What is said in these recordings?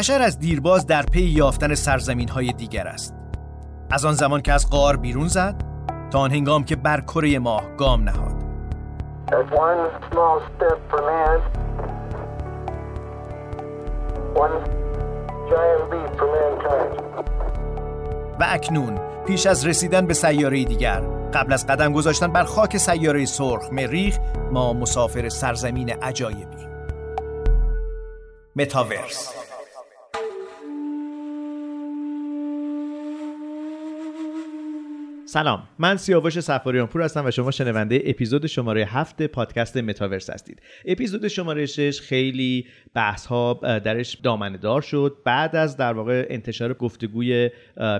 بشر از دیرباز در پی یافتن سرزمین های دیگر است. از آن زمان که از غار بیرون زد تا آن هنگام که بر کره ماه گام نهاد. و اکنون پیش از رسیدن به سیاره دیگر قبل از قدم گذاشتن بر خاک سیاره سرخ مریخ ما مسافر سرزمین عجایبی. متاورس سلام من سیاوش سفاریان پور هستم و شما شنونده اپیزود شماره هفت پادکست متاورس هستید. اپیزود شماره 6 خیلی بحث ها درش دامنه دار شد. بعد از در واقع انتشار گفتگوی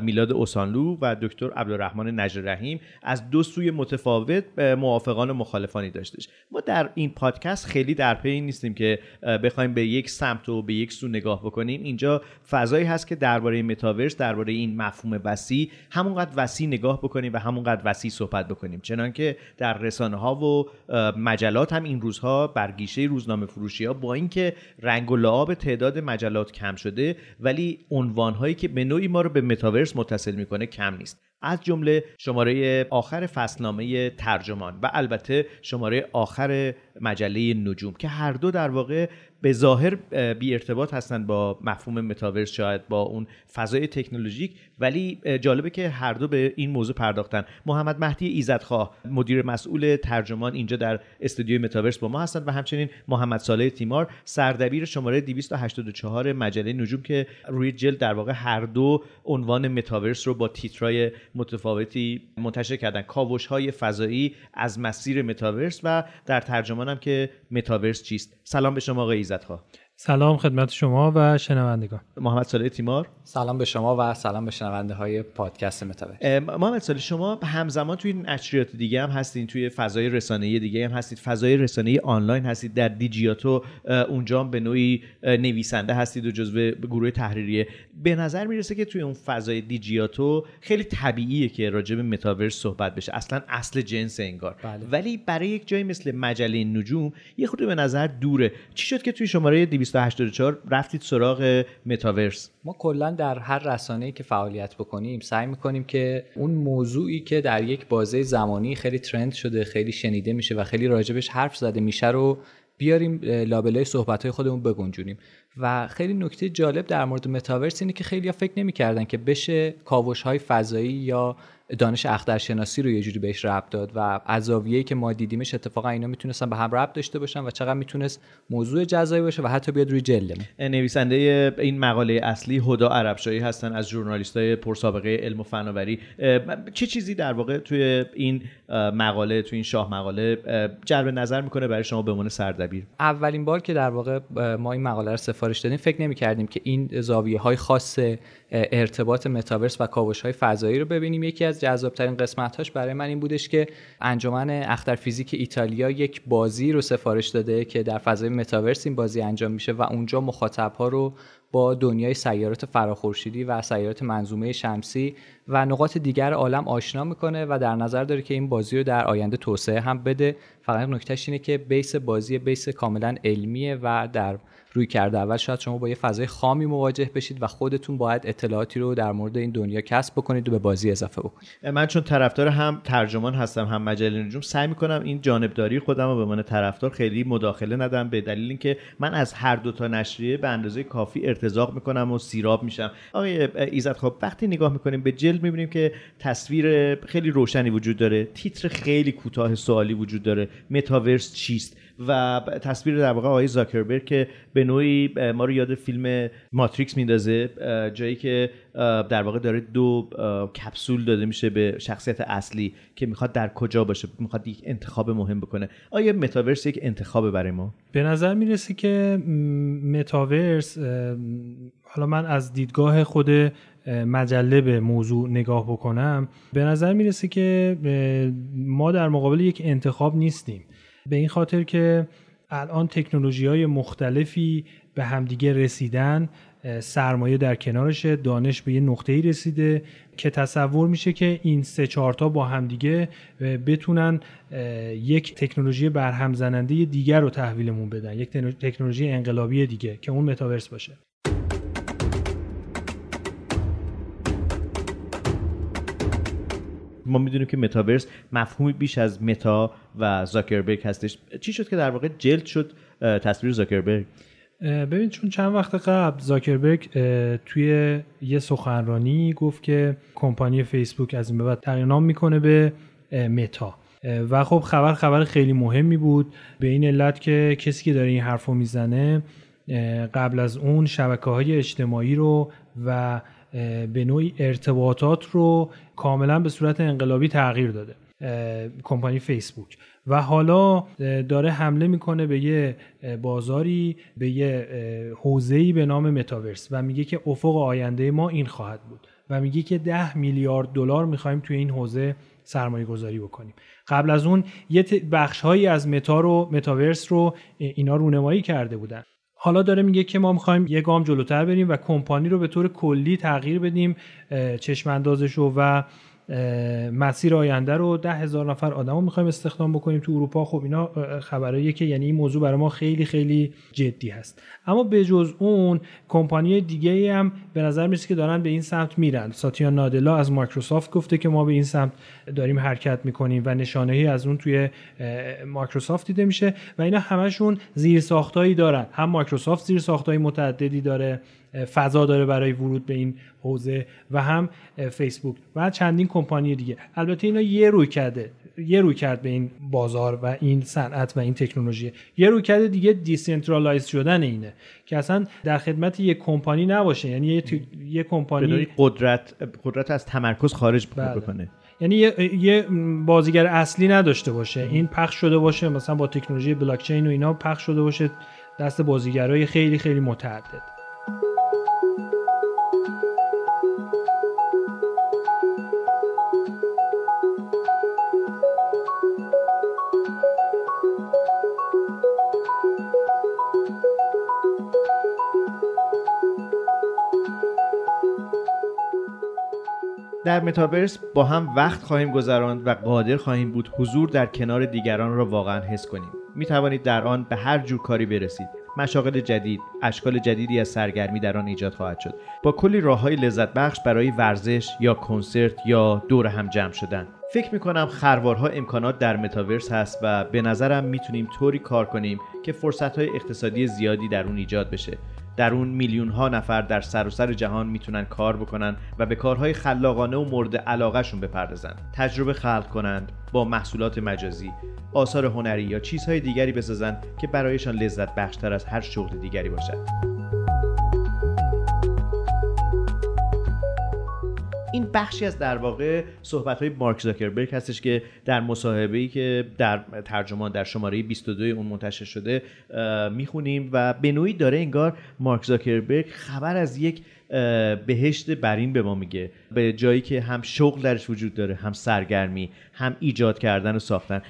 میلاد اوسانلو و دکتر عبدالرحمن نجر رحیم از دو سوی متفاوت موافقان و مخالفانی داشتش. ما در این پادکست خیلی در پی نیستیم که بخوایم به یک سمت و به یک سو نگاه بکنیم. اینجا فضایی هست که درباره متاورس درباره این مفهوم وسیع همونقدر وسیع نگاه بکنیم و همونقدر وسیع صحبت بکنیم. چنانکه در رسانه ها و مجلات هم این روزها بر گیشه روزنامه فروشی ها با اینکه رنگ و لعاب تعداد مجلات کم شده ولی عنوان هایی که به نوعی ما رو به متاورس متصل می‌کنه کم نیست. از جمله شماره آخر فصلنامه ترجمان و البته شماره آخر مجله نجوم که هر دو در واقع به ظاهر بی ارتباط هستند با مفهوم متاورس شاید با اون فضای تکنولوژیک ولی جالبه که هر دو به این موضوع پرداختن. محمد مهدی ایزدخواه مدیر مسئول ترجمان اینجا در استودیوی متاورس با ما هستند و همچنین محمد صالح تیمار سردبیر شماره 284 مجله نجوم که روی جلد در واقع هر دو عنوان متاورس رو با تیترای متفاوتی منتشر کردن. کاوش های فضایی از مسیر متاورس و در ترجمانم که متاورس چیست. سلام به شما آقای ایزدخواه سلام خدمت شما و شنوندگان. محمد صالح تیمار. سلام به شما و سلام به شنونده های پادکست متاورس محمد صالح شما همزمان توی نشریات دیگه هم هستین توی فضای رسانه‌ای دیگه هم هستید. فضای رسانه‌ای آنلاین هستید. در دیجیاتو اونجا هم به نوعی نویسنده هستید و جزو گروه تحریریه. به نظر می‌رسه که توی اون فضای دیجیاتو خیلی طبیعیه که راجع به متاورس صحبت بشه. اصلا اصل جنس انگار. بله. ولی برای یک جایی مثل مجله نجوم یه خورده به نظر دوره. چی شد که توی شماره 284 رفتید سراغ متاورس. ما کلا در هر رسانه‌ای که فعالیت بکنیم سعی می‌کنیم که اون موضوعی که در یک بازه زمانی خیلی ترند شده خیلی شنیده میشه و خیلی راجبش حرف زده میشه رو بیاریم لابلای صحبت خودمون بگنجونیم. و خیلی نکته جالب در مورد متاورس اینه که خیلی فکر نمی‌کردن که بشه کاوش های فضایی یا دانش اخترشناسی رو یه جوری بهش ربط داد و از که ما دیدیمش اتفاقا اینا می‌تونستن به هم ربط داشته باشن و چقدر می‌تونست موضوع جزایی باشه و حتی بیاد روی جلدمون نویسنده این مقاله اصلی هدا عربشاهی هستن از های پرسابقه علم و فناوری. چه چیزی در واقع توی این مقاله توی این شاه مقاله جلب نظر می‌کنه برای شما به عنوان سردبیر؟ اولین بار که در واقع ما این مقاله رو سفارش دادیم فکر نمی‌کردیم که این زاویه های خاص ارتباط متاورس و کاوش های فضایی رو ببینیم. یکی از جذابترین قسمت برای من این بودش که انجمن اختر فیزیک ایتالیا یک بازی رو سفارش داده که در فضای متاورس این بازی انجام میشه و اونجا مخاطب ها رو با دنیای سیارات فراخورشیدی و سیارات منظومه شمسی و نقاط دیگر عالم آشنا می‌کنه و در نظر داره که این بازی رو در آینده توسعه هم بده. فقط نکتهش اینه که بیس بازی بیس کاملا علمیه و در روی کرده اول شاید شما با یه فضای خامی مواجه بشید و خودتون باید اطلاعاتی رو در مورد این دنیا کسب بکنید و به بازی اضافه بکنید. من چون طرفدار هم ترجمان هستم هم مجله نجوم سعی می‌کنم این جانبداری خودم رو به من طرفدار خیلی مداخله ندم به دلیل اینکه من از هر دو تا نشریه به اندازه کافی ارتزاق می‌کنم و سیراب میشم. آقای ایزد خب وقتی نگاه می‌کنیم به جلد می‌بینیم که تصویر خیلی روشنی وجود داره تیتر خیلی کوتاه سوالی وجود داره متاورس چیست؟ و تصویر در واقع آقای زاکربرگ که به نوعی ما رو یاد فیلم ماتریکس میندازه جایی که در واقع داره دو کپسول داده میشه به شخصیت اصلی که می‌خواد در کجا باشه می‌خواد یک انتخاب مهم بکنه. آیا متاورس یک انتخاب برای ما؟ به نظر می‌رسه که متاورس حالا من از دیدگاه خود مجله به موضوع نگاه بکنم به نظر می‌رسه که ما در مقابل یک انتخاب نیستیم. به این خاطر که الان تکنولوژی های مختلفی به همدیگه رسیدن سرمایه در کنارشه دانش به یه نقطه ای رسیده که تصور میشه که این سه چهارتا با همدیگه بتونن یک تکنولوژی برهم زننده دیگر رو تحویلمون بدن یک تکنولوژی انقلابی دیگه که اون متاورس باشه. ما می‌دونیم که متاورس مفهومی بیش از متا و زاکربرگ هستش. چی شد که در واقع جلد شد تصویر زاکربرگ ببین چون چند وقت قبل زاکربرگ توی یه سخنرانی گفت که کمپانی فیسبوک از این به بعد تغییر نام می‌کنه به متا و خب خبر خبر خیلی مهمی بود. به این علت که کسی که داره این حرف رو می‌زنه قبل از اون شبکه های اجتماعی رو و به نوعی ارتباطات رو کاملا به صورت انقلابی تغییر داده کمپانی فیسبوک. و حالا داره حمله می‌کنه به یه بازاری به یه حوزه‌ای به نام متاورس و میگه که افق آینده ما این خواهد بود و میگه که ده میلیارد دلار می‌خوایم توی این حوزه سرمایه گذاری بکنیم. قبل از اون یه بخش هایی از متا رو متاورس رو اینا رونمایی کرده بودن. حالا داره میگه که ما می‌خوایم یه گام جلوتر بریم و کمپانی رو به طور کلی تغییر بدیم چشم اندازش و مسیر آینده رو ده هزار نفر آدم رو می‌خوایم استخدام بکنیم تو اروپا. خب اینا خبرهاییه که یعنی این موضوع برای ما خیلی خیلی جدی هست. اما به جز اون کمپانی دیگه هم به نظر می‌رسه که دارن به این سمت میرن. ساتیا نادلا از مایکروسافت گفته که ما به این سمت داریم حرکت می‌کنیم و نشانه ای از اون توی مایکروسافت دیده میشه و اینا همشون زیر ساختایی دارن. هم مایکروسافت زیر ساختای متعددی داره فضا داره برای ورود به این حوزه و هم فیسبوک و چندین کمپانی دیگه. البته اینا یه رویکرده یه رویکرد به این بازار و این صنعت و این تکنولوژی. یه رویکرده دیگه decentralize شدن اینه که اصلا در خدمت یه کمپانی نباشه. یعنی یه, یه کمپانی قدرت قدرت از تمرکز خارج بله. بکنه یعنی یه،, یه بازیگر اصلی نداشته باشه. این پخش شده باشه. مثلا با تکنولوژی بلاکچین و اینا پخش شده باشه. دست بازیگرای خیلی خیلی متعدد. در متاورس با هم وقت خواهیم گذراند و قادر خواهیم بود حضور در کنار دیگران را واقعا حس کنیم. می توانید در آن به هر جور کاری برسید. مشاغل جدید اشکال جدیدی از سرگرمی در آن ایجاد خواهد شد. با کلی راه های لذت بخش برای ورزش یا کنسرت یا دور هم جمع شدن. فکر می‌کنم خروارها امکانات در متاورس هست و به نظرم می‌تونیم طوری کار کنیم که فرصت های اقتصادی زیادی در اون ایجاد بشه. در اون میلیون ها نفر در سراسر سر جهان می‌تونن کار بکنن و به کارهای خلاقانه و مورد علاقهشون بپردازن. تجربه خلق کنند با محصولات مجازی آثار هنری یا چیزهای دیگری بسازن که برایشان لذت بخشتر از هر شغل دیگری باشد. بخشی از در واقع صحبت های مارک زاکربرگ هستش که در مصاحبه ای که در ترجمان در شماره 22 اون منتشر شده می‌خونیم و به نوعی داره انگار مارک زاکربرگ خبر از یک بهشت برین به ما میگه به جایی که هم شغل درش وجود داره هم سرگرمی هم ایجاد کردن و ساختن.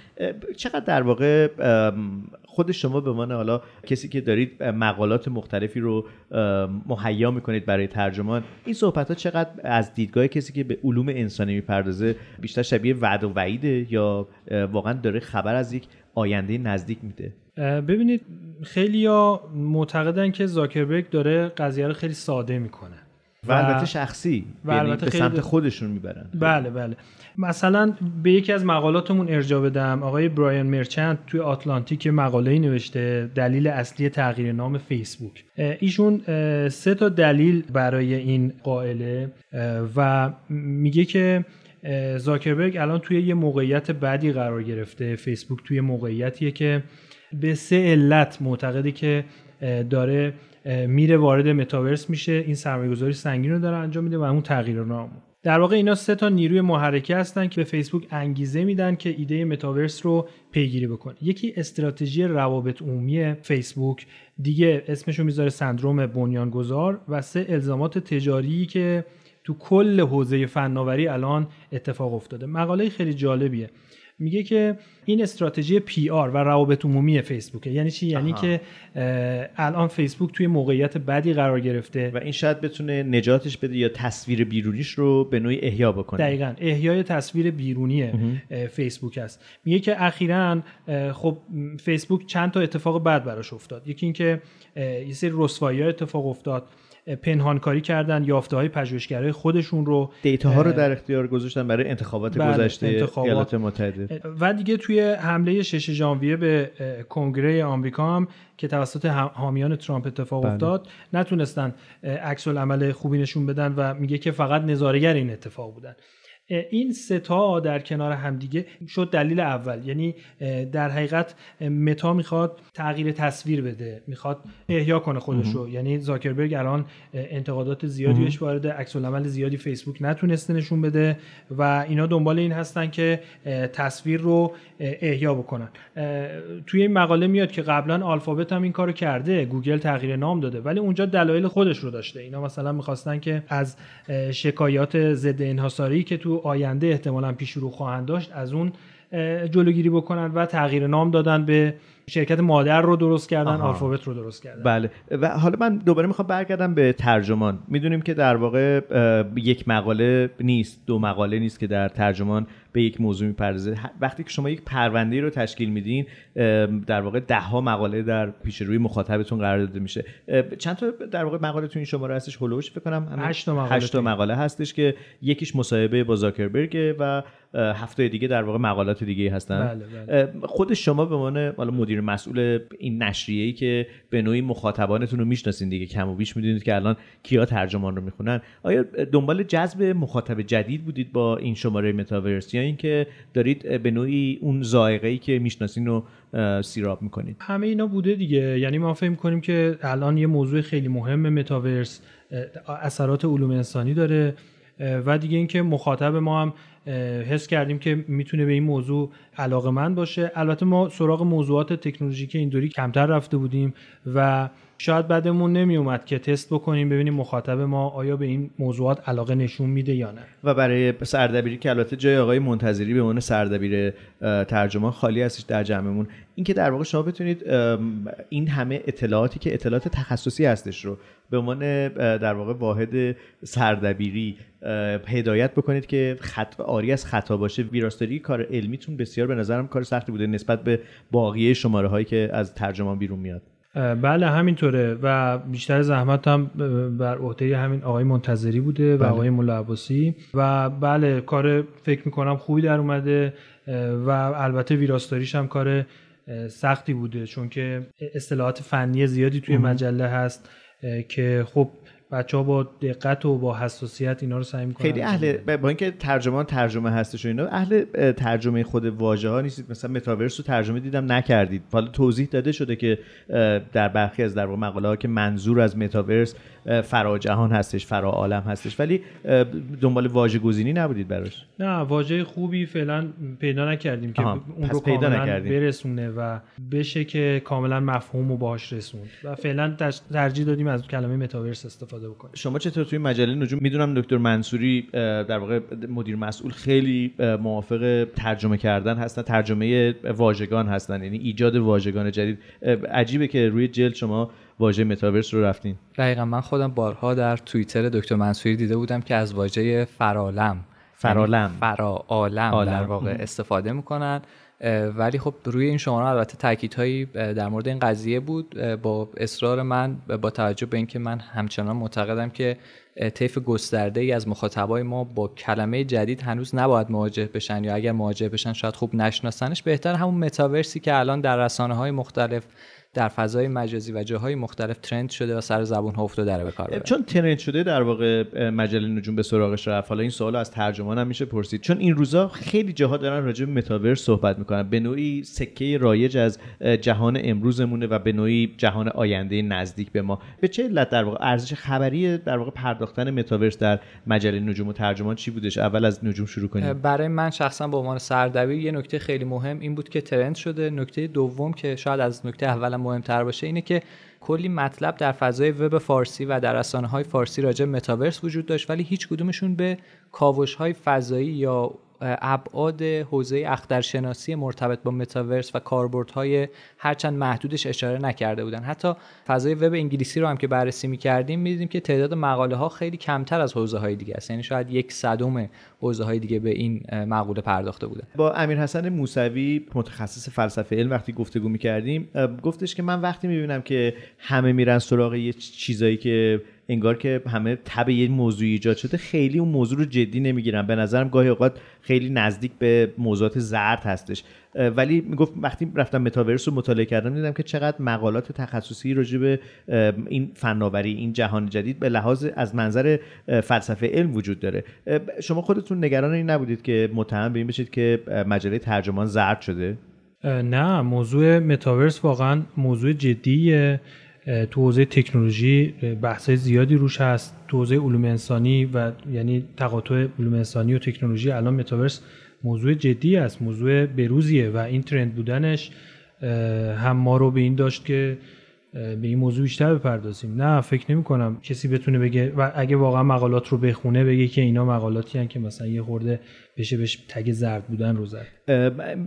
چقدر در واقع خود شما به عنوان حالا کسی که دارید مقالات مختلفی رو مهیا می‌کنید برای ترجمان این صحبت ها چقدر از دیدگاه کسی که به علوم انسانی می‌پردازه بیشتر شبیه وعد و وعیده یا واقعا داره خبر از یک آینده نزدیک میده؟ ببینید خیلی ها معتقدن که زاکربرگ داره قضیه رو خیلی ساده می‌کنه. و, البته شخصی و یعنی به سمت خودشون می‌برن. بله بله. مثلا به یکی از مقالاتمون ارجا بدم. آقای برایان مرچند توی آتلانتیک مقاله نوشته دلیل اصلی تغییر نام فیسبوک. ایشون سه تا دلیل برای این قائله و میگه که زاکربرگ الان توی یه موقعیت بدی قرار گرفته. فیسبوک توی موقعیتیه که به سه علت معتقده که داره میره وارد متاورس میشه. این سرمایه‌گذاری سنگین رو داره انجام میده و اون تغییر نام در واقع اینا سه تا نیروی محرکه هستن که به فیسبوک انگیزه میدن که ایده متاورس رو پیگیری بکنه. یکی استراتژی روابط عمومی فیسبوک دیگه اسمشو می‌ذاره سندروم بنیانگذار و سه الزامات تجاری که تو کل حوزه فناوری الان اتفاق افتاده. مقاله خیلی جالبیه. میگه که این استراتژی پی آر و روابط عمومی فیسبوکه. یعنی چی؟ یعنی که الان فیسبوک توی موقعیت بدی قرار گرفته. و این شاید بتونه نجاتش بده یا تصویر بیرونیش رو به نوعی احیا بکنه. دقیقا. احیای تصویر بیرونی فیسبوک است. میگه که اخیرا خب فیسبوک چند تا اتفاق بد براش افتاد. یکی اینکه یه سری رسوایی اتفاق افتاد. پنهانکاری کردن یافته های پژوهشگرای خودشون رو دیتا ها رو در اختیار گذاشتن برای انتخابات بله، گذشته انتخابات. ایالات متحده و دیگه توی حمله 6 ژانویه به کنگره آمریکا هم که توسط حامیان ترامپ اتفاق بله. افتاد نتونستن عکس العمل خوبی نشون بدن و میگه که فقط نظارگر این اتفاق بودن این ستا در کنار همدیگه شد دلیل اول. یعنی در حقیقت متا می‌خواد تغییر تصویر بده می‌خواد احیا کنه خودش رو یعنی زاکربرگ الان انتقادات زیادی بهش وارد عکس العمل زیادی فیسبوک نتونسته نشون بده و اینا دنبال این هستن که تصویر رو احیا بکنن. توی این مقاله میاد که قبلا آلفابت هم این کارو کرده گوگل تغییر نام داده ولی اونجا دلایل خودش رو داشته. اینا مثلا می‌خواستن که از شکایات ضد انحصاری که تو آینده احتمالا پیش رو خواهند داشت از اون جلوگیری بکنن و تغییر نام دادن به شرکت مادر رو درست کردن آها. آلفابت رو درست کردن. بله. و حالا من دوباره می‌خوام برگردم به ترجمان. می‌دونیم که در واقع یک مقاله نیست دو مقاله نیست که در ترجمان به یک موضوع می‌پردازه. وقتی که شما یک پرونده رو تشکیل میدین در واقع ده ها مقاله در پیش روی مخاطبتون قرار داده میشه. چند تا در واقع مقاله تو این شماره هستش؟ هولوش فکر کنم هشت تا مقاله هشت مقاله هستش که یکیش مصاحبه با زاکربرگ و هفته دیگه در واقع مقالات دیگه هستن. بله، بله. خود شما به عنوان حالا مدیر مسئول این نشریه ای که به نوعی مخاطبانتون رو می‌شناسین دیگه کم و بیش می‌دونید که الان کیا ترجمان رو می‌خونن. آیا دنبال جذب مخاطب جدید بودید با این شماره متاورس یا اینکه دارید به نوعی اون ذائقه ای که می‌شناسین رو سیراب می‌کنید. همه اینا بوده دیگه. یعنی ما فکر کنیم که الان یه موضوع خیلی مهم متاورس اثرات علوم انسانی داره و دیگه اینکه مخاطب ما هم حس کردیم که می‌تونه به این موضوع علاقه من باشه. البته ما سراغ موضوعات تکنولوژیک اینطوری کمتر رفته بودیم و شاید بعدمون نمی اومد که تست بکنیم ببینیم مخاطب ما آیا به این موضوعات علاقه نشون میده یا نه. و برای سردبیری که البته جای آقای منتظری به عنوان سردبیر ترجمان خالی هستش در جمعمون اینکه در واقع شما بتونید این همه اطلاعاتی که اطلاعات تخصصی هستش رو به عنوان در واقع واحد سردبیری هدایت بکنید که خط آری از خطا باشه. ویراستاری کار علمیتون بسیار به نظرم کار سختی بوده نسبت به باقیه شماره هایی که از ترجمان بیرون میاد. بله همینطوره. و بیشتر زحمت هم بر عهده همین آقای منتظری بوده و بله. آقای ملا عباسی. و بله کار فکر می‌کنم خوبی در اومده و البته ویراستاریش هم کار سختی بوده چون که اصطلاحات فنی زیادی توی مجله هست که خب بچه ها با دقت و با حساسیت اینا رو سعی می‌کنن خیلی اهل با اینکه ترجمان ترجمه هستش و اینا اهل اه، ترجمه خود واژه ها نیستید. مثلا متاورس رو ترجمه دیدم نکردید. حالا توضیح داده شده که در برخی از در مقاله ها که منظور از متاورس فرا جهان هستش فرا عالم هستش. ولی دنبال واژه گزینی نبودید براش. نه واژه خوبی فعلا پیدا نکردیم که آها، اون رو پیدا نکردیم. برسونه و بشه که کاملا مفهوم و باهاش رسوند. و فعلا ترجیح دادیم از کلمه متاورس استفاده بکنیم شما چطور توی مجله نجوم؟ می‌دونم دکتر منصوری در واقع مدیر مسئول خیلی موافق ترجمه کردن هستن ترجمه واژگان هستن یعنی ایجاد واژگان جدید. عجیبه که روی جلد شما واژه متاورس رو رفتین. دقیقا من خودم بارها در توییتر دکتر منصوری دیده بودم که از واژه فرالم فرالم. یعنی فرا عالم. در واقع استفاده می‌کنن. ولی خب روی این شماره البته تاکیدهایی در مورد این قضیه بود. با اصرار من با توجه به اینکه من همچنان معتقدم که طیف گسترده ای از مخاطبای ما با کلمه جدید هنوز نباید مواجه بشن یا اگر مواجه بشن شاید خوب نشناسنش. بهتر همون متاورسی که الان در رسانه های مختلف در فضای مجازی و جاهای مختلف ترند شده و سر زبون ها افتاده رو به کار ببرن. چون ترند شده در واقع مجله نجوم به سراغش رفت. حالا این سوال از ترجمان هم میشه پرسید. چون این روزا خیلی جاها دارن راجع به متاورس صحبت می‌کنن. به نوعی سکه رایج از جهان امروزمونه و به نوعی جهان آینده نزدیک به ما. به چه علت در واقع؟ ارزش خبری در واقع پرداختن متاورس در مجله نجوم و ترجمان چی بودش؟ اول از نجوم شروع کنیم. برای من شخصا به عنوان سردبیر یه نکته خیلی مهم این بود که ترند شده. نکته دوم که شاید از نکته اول مهمتر باشه اینه که کلی مطلب در فضای وب فارسی و در رسانه های فارسی راجع متاورس وجود داشت ولی هیچ کدومشون به کاوش های فضایی یا ابعاد حوزه اخترشناسی مرتبط با متاورس و کاربردهای هرچند محدودش اشاره نکرده بودن. حتی فضای وب انگلیسی رو هم که بررسی می‌کردیم می‌دیدیم که تعداد مقاله ها خیلی کمتر از حوزه های دیگه است. یعنی شاید یک صدم حوزه های دیگه به این مقوله پرداخته بودن با امیر حسن موسوی متخصص فلسفه علم وقتی گفتگو می‌کردیم گفتش که من وقتی می‌بینم که همه میرن سراغ یه چیزایی که انگار که همه تب یه موضوع ایجاد شده خیلی اون موضوع رو جدی نمی‌گیرن. به نظرم گاهی اوقات خیلی نزدیک به موضوعات زرد هستش. ولی می‌گفت وقتی رفتم متاورس رو مطالعه کردم دیدم که چقدر مقالات تخصصی راجع به این فناوری این جهان جدید به لحاظ از منظر فلسفه علم وجود داره. شما خودتون نگران این نبودید که متهم به این بشید که مجله ترجمان زرد شده؟ نه موضوع متاورس واقعا موضوع جدیه. تو حوزه تکنولوژی بحث زیادی روش هست. تو حوزه علوم انسانی و یعنی تقاطع علوم انسانی و تکنولوژی الان متاورس موضوع جدی است موضوع بروزیه و این ترند بودنش هم ما رو به این داشت که به این موضوع بیشتر بپردازیم. نه فکر نمی کنم کسی بتونه بگه و اگه واقعا مقالات رو بخونه بگه که اینا مقالاتی هن که مثلا یه خورده بشه بهش تگ زرد بودن رو زد.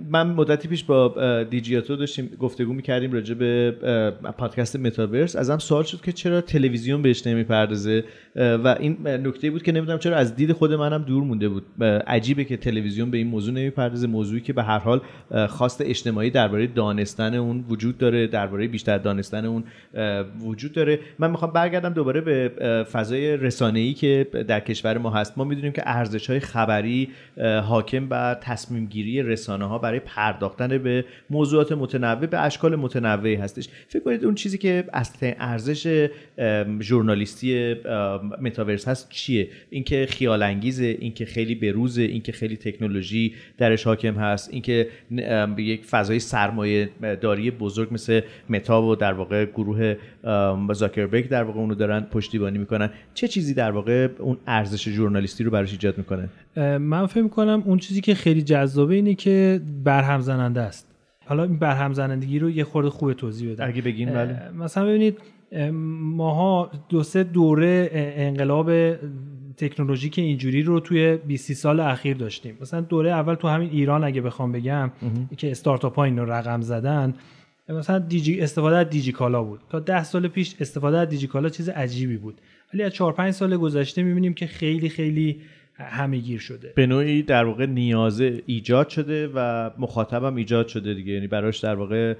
من مدتی پیش با دیجیاتو داشتیم گفتگو می‌کردیم راجع به پادکست متاورس. ازم سوال شد که چرا تلویزیون بهش نمی‌پردازه؟ و این نکته بود که نمی‌دونم چرا از دید خود منم دور مونده بود. عجیبه که تلویزیون به این موضوع نمی‌پردازه. موضوعی که به هر حال خواست اجتماعی درباره دانستن اون وجود داره درباره بیشتر دانستن اون وجود داره. من می‌خوام برگردم دوباره به فضای رسانه‌ای که در کشور ما هست. ما می‌دونیم که ارزش های خبری حاکم بر تصمیم گیری رسانه ها برای پرداختن به موضوعات متنوع به اشکال متنوعی هستش. فکر کنید اون چیزی که اصلا ارزش ژورنالیستی متاورس هست چیه؟ اینکه خیال انگیزه اینکه خیلی بروزه اینکه خیلی تکنولوژی درش حاکم هست اینکه یک فضای سرمایه داری بزرگ مثل متا و در واقع گروه زاکربرگ در واقع اونو دارن پشتیبانی می‌کنن. چه چیزی در واقع اون ارزش ژورنالیستی رو براش ایجاد می‌کنه؟ من فکر می‌کنم اون چیزی که خیلی جذابه اینه که برهم زننده است. حالا این برهم زنندگی رو یه خورده خوب توضیح بدم. اگه بگین بله. مثلا ببینید ماها دو سه دوره انقلاب تکنولوژیک اینجوری رو توی 20 سال اخیر داشتیم. مثلا دوره اول تو همین ایران اگه بخوام بگم که استارتاپ ها اینو رقم زدن مثلا دیجی استفاده از دیجیکالا بود. تا ده سال پیش استفاده از دیجیکالا چیز عجیبی بود. ولی از 4 5 سال گذشته می‌بینیم که خیلی خیلی همه گیر شده. به نوعی در واقع نیازه ایجاد شده و مخاطبم ایجاد شده دیگه. یعنی براش در واقع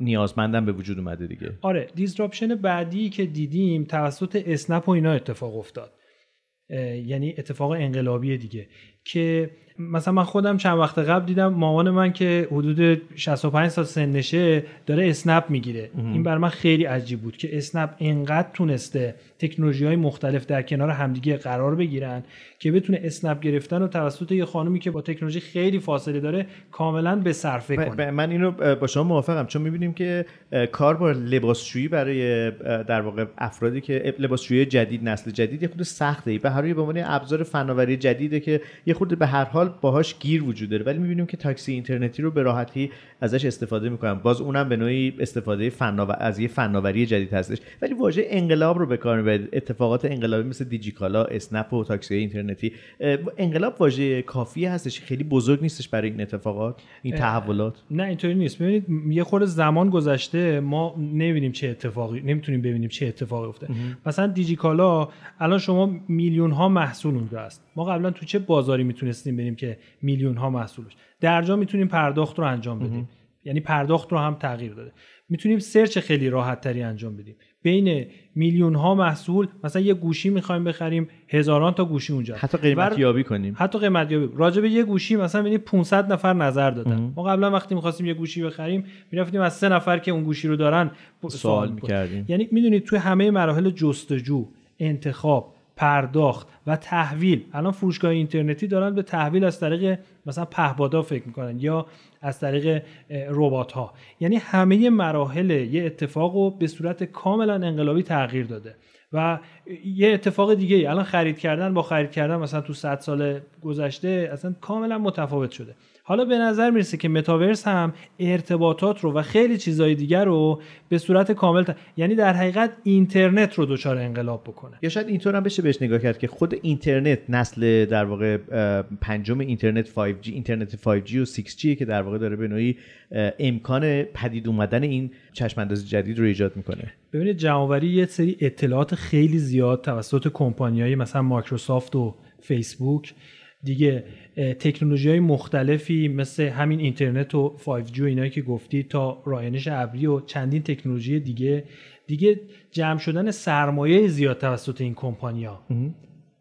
نیازمندم به وجود اومده دیگه. آره دیسراپشن بعدی که دیدیم توسط اسنپ و اینا اتفاق افتاد. یعنی اتفاق انقلابی دیگه که مثلا من خودم چند وقت قبل دیدم مامان من که حدود 65 سال سنشه داره اسنپ می‌گیره. این بر من خیلی عجیب بود که اسنپ اینقدر تونسته تکنولوژی های مختلف در کنار همدیگه قرار بگیرن که بتونه اسنپ گرفتن و توسط یه خانومی که با تکنولوژی خیلی فاصله داره کاملا به صرفه کنه. من اینو با شما موافقم چون می‌بینیم که کار با لباسشویی برای در واقع افرادی که لباسشویی جدید نسل جدید یه خود سخته. به هر به عنوان ابزار فناوری جدیده که یه خود به هر حال باهاش گیر وجود داره. ولی می‌بینیم که تاکسی اینترنتی رو به راحتی ازش استفاده می‌کنن. باز اونم به نوعی استفاده فناور... از یه فناوری جدید هستش. ولی واژه انقلاب رو به کار می‌برید اتفاقات انقلابی مثل دیجیکالا اسنپ و تاکسی اینترنتی. انقلاب واژه کافی هستش. خیلی بزرگ نیستش برای این اتفاقات این تحولات. نه اینطوری نیست. ببینید یه خورده زمان گذشته ما نمی‌بینیم چه اتفاقی نمی‌تونیم ببینیم چه اتفاقی افتاده. مثلا دیجیکالا الان شما میلیون ها محصول اونجا است ما قبلا تو چه بازاری می‌تونستیم بریم که میلیون ها محصولش درجا می‌تونیم پرداخت رو انجام بدیم. یعنی پرداخت رو هم تغییر داده. می‌تونیم سرچ خیلی راحت تری انجام بدیم. بین میلیون ها محصول مثلا یه گوشی می‌خوایم بخریم هزاران تا گوشی اونجا. حتی قیمت یابی کنیم. حتی قیمت یابی. راجع به یه گوشی مثلا ببینید 500 نفر نظر دادن. ما قبلا وقتی می‌خواستیم یه گوشی بخریم می‌رفتیم از سه نفر که اون گوشی رو دارن سوال می‌کردیم. یعنی می‌دونید توی همه مراحل جستجو انتخاب پرداخت و تحویل. الان فروشگاه اینترنتی دارن به تحویل از طریق مثلا پهبادا فکر می‌کنن یا از طریق ربات ها یعنی همه مراحل یه اتفاق رو به صورت کاملا انقلابی تغییر داده و یه اتفاق دیگه الان خرید کردن با خرید کردن مثلا تو 100 سال گذشته اصلا کاملا متفاوت شده. حالا به نظر می‌رسه که متاورس هم ارتباطات رو و خیلی چیزهای دیگر رو به صورت کامل یعنی در حقیقت اینترنت رو دچار انقلاب بکنه. یا شاید اینطور هم بشه بهش نگاه کرد که خود اینترنت نسل در واقع پنجم اینترنت 5G اینترنت 5G و 6G که در واقع داره به نوعی امکان پدید اومدن این چشم انداز جدید رو ایجاد می‌کنه. ببینید جمعآوری یه سری اطلاعات خیلی زیاد توسط کمپانیایی مثلا مایکروسافت و فیسبوک دیگه تکنولوژی های مختلفی مثل همین اینترنت و 5G و اینایی که گفتی تا رایانش ابری و چندین تکنولوژی دیگه. دیگه جمع شدن سرمایه زیاد توسط این کمپانیا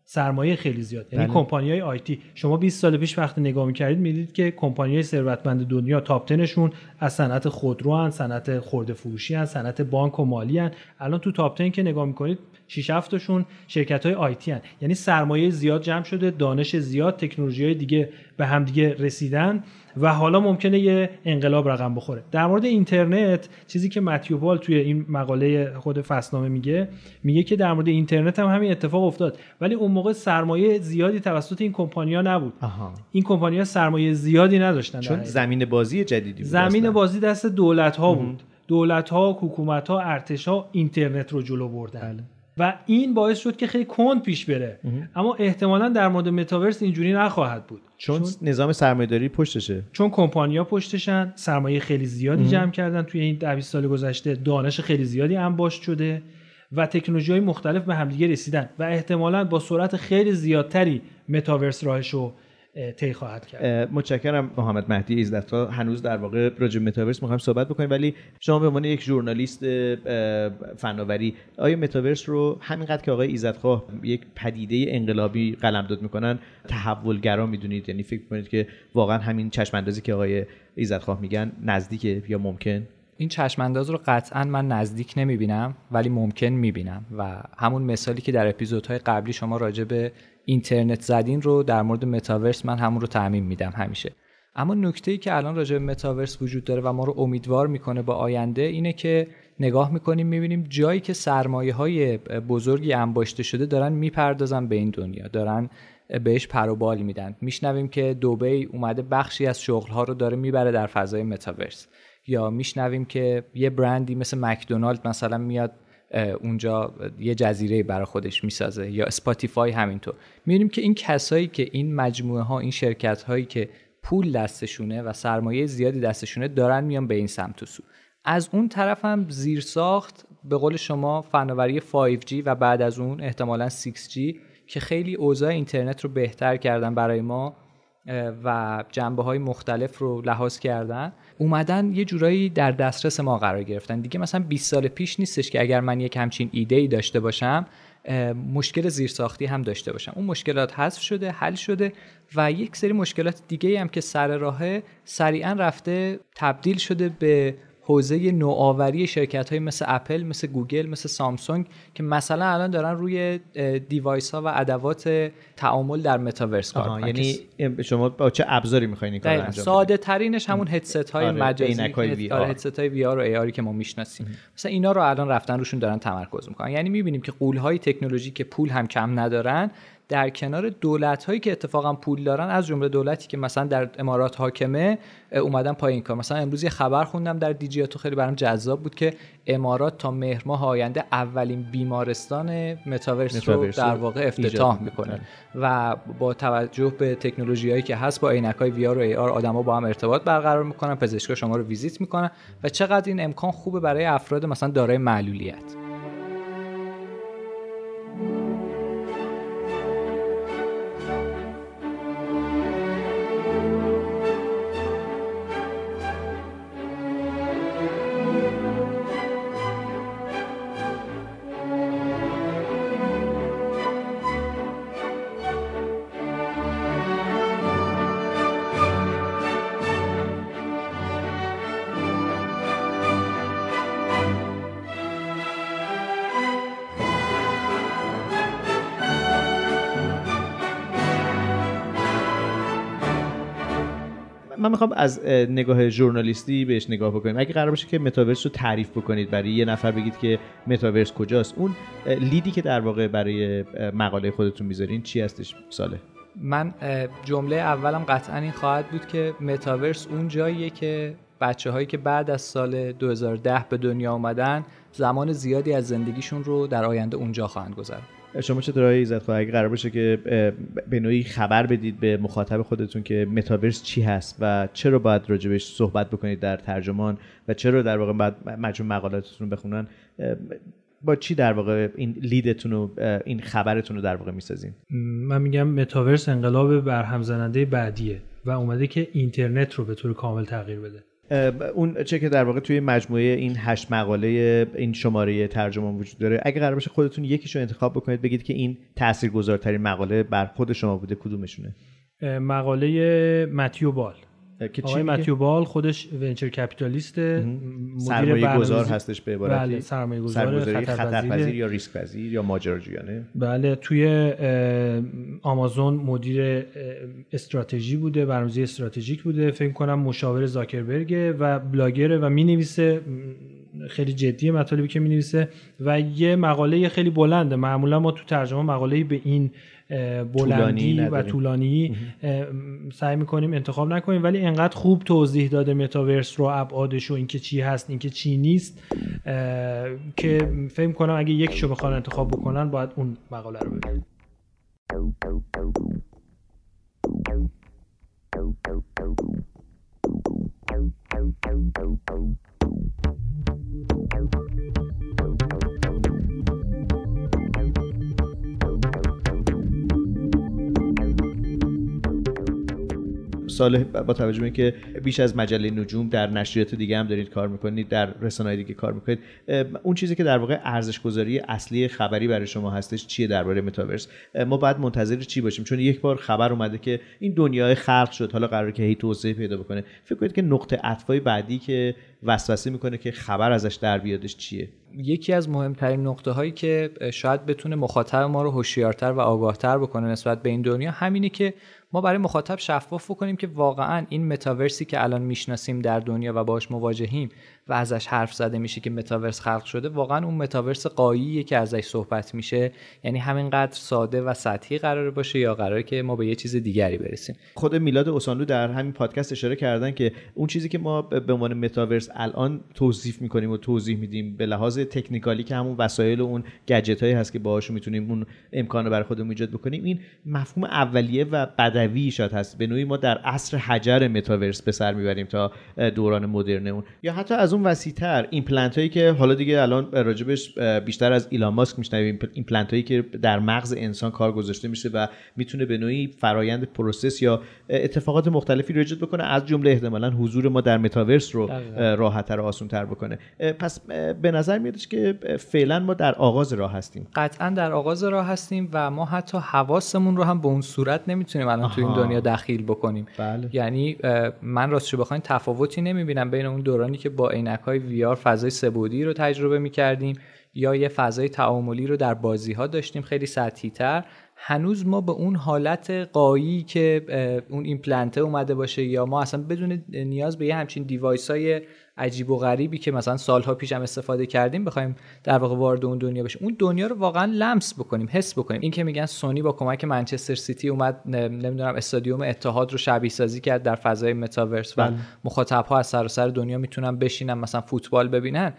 سرمایه خیلی زیاد. یعنی بله. کمپانی های آیتی شما 20 سال پیش وقتی نگاه می‌کردید می‌دید که کمپانی های ثروتمند دنیا تاپ 10 شون از صنعت خودرو هن صنعت خرده فروشی هن صنعت بانک و مالی هن الان تو تاپ 10 که نگاه می‌کنید 6 7 تاشون شرکت های آیتی هن یعنی سرمایه زیاد جمع شده دانش زیاد تکنولوژی های دیگه به هم دیگه رسیدن و حالا ممکنه یه انقلاب رقم بخوره در مورد اینترنت چیزی که متیو پال توی این مقاله خود فصلنامه میگه میگه که در مورد اینترنت هم همین اتفاق افتاد ولی اون موقع سرمایه زیادی توسط این کمپانیا نبود آها. این کمپانیا سرمایه زیادی نداشتن چون. زمین بازی جدیدی بود زمین. بازی دست دولت ها بود. دولت ها حکومت ها ارتش ها اینترنت رو جلو بردن. و این باعث شد که خیلی کند پیش بره. اما احتمالا در مورد متاورس اینجوری نخواهد بود. چون نظام سرمایه‌داری پشتشه. چون کمپانیا پشتشن سرمایه خیلی زیادی جمع کردن توی این 10 20 سال گذشته. دانش خیلی زیادی انباشت شده و تکنولوژی های مختلف به همدیگه رسیدن. و احتمالا با سرعت خیلی زیادتری متاورس راهش رو اه، طی خواهد کرد. متشکرم محمد مهدی ایزدتا هنوز در واقع راجع به متاورس می‌خوایم صحبت بکنیم ولی شما به عنوان یک ژورنالیست فناوری آیا متاورس رو همینقدر که آقای ایزدخواه یک پدیده انقلابی قلمداد می‌کنن تحولگرا می‌دونید؟ یعنی فکر کنید که واقعا همین چشم اندازی که آقای ایزدخواه میگن نزدیکه یا ممکن؟ این چشم انداز رو قطعا من نزدیک نمی‌بینم ولی ممکن می‌بینم. و همون مثالی که در اپیزودهای قبلی شما راجع به اینترنت زدین رو در مورد متاورس من همون رو تعمین میدم همیشه. اما نکته ای که الان راجع به متاورس وجود داره و ما رو امیدوار می‌کنه با آینده اینه که نگاه می‌کنیم می‌بینیم جایی که سرمایه های بزرگی انباشته شده دارن می‌پردازن به این دنیا دارن بهش پر و بال میدن. میشنویم که دوبی اومده بخشی از شغلها رو داره می‌بره در فضای متاورس. یا میشنویم که یه برندی مثل مکدونالد مثلا میاد اونجا یه جزیره برای خودش می‌سازه یا اسپاتیفای همینطور. می‌بینیم که این کسایی که این مجموعه ها این شرکت هایی که پول دستشونه و سرمایه زیادی دستشونه دارن میان به این سمت و سو. از اون طرف هم زیر ساخت به قول شما فناوری 5G و بعد از اون احتمالا 6G که خیلی اوضاع اینترنت رو بهتر کردن برای ما و جنبه های مختلف رو لحاظ کردن. اومدن یه جورایی در دسترس ما قرار گرفتن. دیگه مثلا 20 سال پیش نیستش که اگر من یک همچین ایده ای داشته باشم مشکل زیرساختی هم داشته باشم. اون مشکلات حذف شده حل شده و یک سری مشکلات دیگه هم که سر راهه سریعا رفته تبدیل شده به حوزه نوآوری شرکت های مثل اپل مثل گوگل مثل سامسونگ که مثلا الان دارن روی device ها و ادوات تعامل در متاورس کار می‌کنن. یعنی شما با چه ابزاری می‌خواین این کارو انجام ساده ترینش همون هدست های آره، مجازی. هدست های VR و AR ی که ما می‌شناسیم. مثلا اینا رو الان رفتن روشون دارن تمرکز می‌کنن. یعنی می‌بینیم که غول های تکنولوژی که پول هم کم ندارن در کنار دولت هایی که اتفاقا پول دارن از جمله دولتی که مثلا در امارات حاکمه اومدن پایین کار. مثلا امروز یه خبر خوندم در دیجیاتو خیلی برام جذاب بود که امارات تا مهر ماه آینده اولین بیمارستان متاورس رو در واقع افتتاح می‌کنه. و با توجه به تکنولوژی هایی که هست با عینک های وی آر و ای آر آدما با هم ارتباط برقرار می‌کنن پزشکا شما رو ویزیت می‌کنن. و چقدر این امکان خوبه برای افراد مثلا دارای معلولیت. می‌خوام از اه، نگاه ژورنالیستی بهش نگاه بکنیم. اگه قرار باشه که متاورس رو تعریف بکنید برای یه نفر بگید که متاورس کجاست اون لیدی که در واقع برای مقاله خودتون می‌ذارین چی هستش؟ ساله. من جمله اولم قطعا این خواهد بود که متاورس اون جاییه که بچه هایی که بعد از سال 2010 به دنیا آمدن زمان زیادی از زندگیشون رو در آینده اونجا خواهند گذرد شما چطور آقای عزتخواه اگه قرار باشه که به نوعی خبر بدید به مخاطب خودتون که متاورس چی هست و چرا باید راجبش صحبت بکنید در ترجمان و چرا در واقع باید مجموع مقالاتتون بخونن با چی در واقع این لیدتون اه، این خبرتون رو در واقع می‌سازین؟ من میگم متاورس انقلاب برهم زننده بعدیه و اومده که اینترنت رو به طور کامل تغییر بده. اون چه که در واقع توی مجموعه این هشت مقاله این شماره ترجمه وجود داره اگه قرار باشه خودتون یکیشو انتخاب بکنید بگید که این تاثیرگذارترین مقاله بر خود شما بوده کدومشونه؟ مقاله متیو بال. آقای متیو بال خودش ونچر کپیتالیست سرمایه گذار هستش به عبارتی بله سرمایه گذار خطرپذیر. یا ریسک پذیر یا ماجراجویانه. بله توی آمازون مدیر استراتژی بوده برنامه‌ریزی استراتژیک بوده. فکر کنم مشاور زاکربرگ و بلاگره و می‌نویسه. خیلی جدی مطالبی که می‌نویسه. و یه مقاله خیلی بلنده. معمولا ما تو ترجمه مقاله به این بلندی و طولانی سعی می‌کنیم انتخاب نکنیم ولی انقدر خوب توضیح داده متاورس رو ابعادش و اینکه چی هست اینکه چی نیست که فکر کنم اگه یکیشو بخوان انتخاب بکنن باید اون مقاله رو ببینن سال با توجه به که بیش از مجله نجوم در نشریات دیگه هم دارید کار می‌کنید در رسانه‌های دیگه کار می‌کنید اون چیزی که در واقع ارزش گذاری اصلی خبری برای شما هستش چیه درباره متاورس ما بعد منتظر چی باشیم؟ چون یک بار خبر اومده که این دنیای خلق شد حالا قراره که هی توسعه پیدا بکنه. فکر کنید که نقطه عطفای بعدی که وسوسه می‌کنه که خبر ازش در بیادش چیه؟ یکی از مهمترین نقطه هایی که شاید بتونه مخاطب ما رو هوشیارتر و آگاهتر بکنه نسبت به این دنیا همینه که ما برای مخاطب شفاف بکنیم که واقعا این متاورسی که الان می‌شناسیم در دنیا و باش مواجهیم و ازش حرف زده میشه که متاورس خلق شده واقعا اون متاورس قاییه که ازش صحبت میشه. یعنی همینقدر ساده و سطحی قراره باشه یا قراره که ما به یه چیز دیگری برسیم. خود میلاد اوسانلو در همین پادکست اشاره کردن که اون چیزی که ما به عنوان متاورس الان توصیف می‌کنیم و توضیح میدیم به لحاظ تکنیکالی که همون وسایل و اون گجت هایی هست که باهاشون می‌تونیم اون امکان رو برای خودمون ایجاد بکنیم این مفهوم اولیه و بدویش هست. به نوعی ما در عصر حجر متاورس به سر می‌بریم تا دوران مدرن اون. یا حتی از اون وسیعتر. ایمپلنت هایی که حالا دیگه الان راجبش بیشتر از ایلان ماسک میشنویم. ایمپلنت هایی که در مغز انسان کار گذاشته میشه و می‌تونه به نوعی فرایند process یا اتفاقات مختلفی رو ایجاد بکنه از جمله احتمالا حضور ما در متاورس رو راحتتر و آسانتر بکنه. پس به نظر میادش که فعلا ما در آغاز راه هستیم. قطعا در آغاز راه هستیم و ما حتی حواسمون رو هم به اون صورت نمی‌تونیم الان تو این دنیا دخیل بکنیم. بله. یعنی من راستش بخواین تفاوتی نمی‌بینم بین اون دورانی که با عینک های آر فضای سبودی رو تجربه می‌کردیم یا یه فضای تعاملی رو در بازی ها داشتیم خیلی سطحی تر هنوز ما به اون حالت قایی که اون ایمپلنته اومده باشه یا ما اصلا بدون نیاز به یه همچین دیوایس های عجیب و غریبی که مثلا سالها پیش هم استفاده کردیم بخوایم در واقع وارد اون دنیا بشیم. اون دنیا رو واقعا لمس بکنیم حس بکنیم. این که میگن سونی با کمک منچستر سیتی اومد نمی‌دونم استادیوم اتحاد رو شبیه سازی کرد در فضای متاورس و بله. مخاطب ها از سراسر دنیا می‌تونن بشینن مثلا فوتبال ببینن.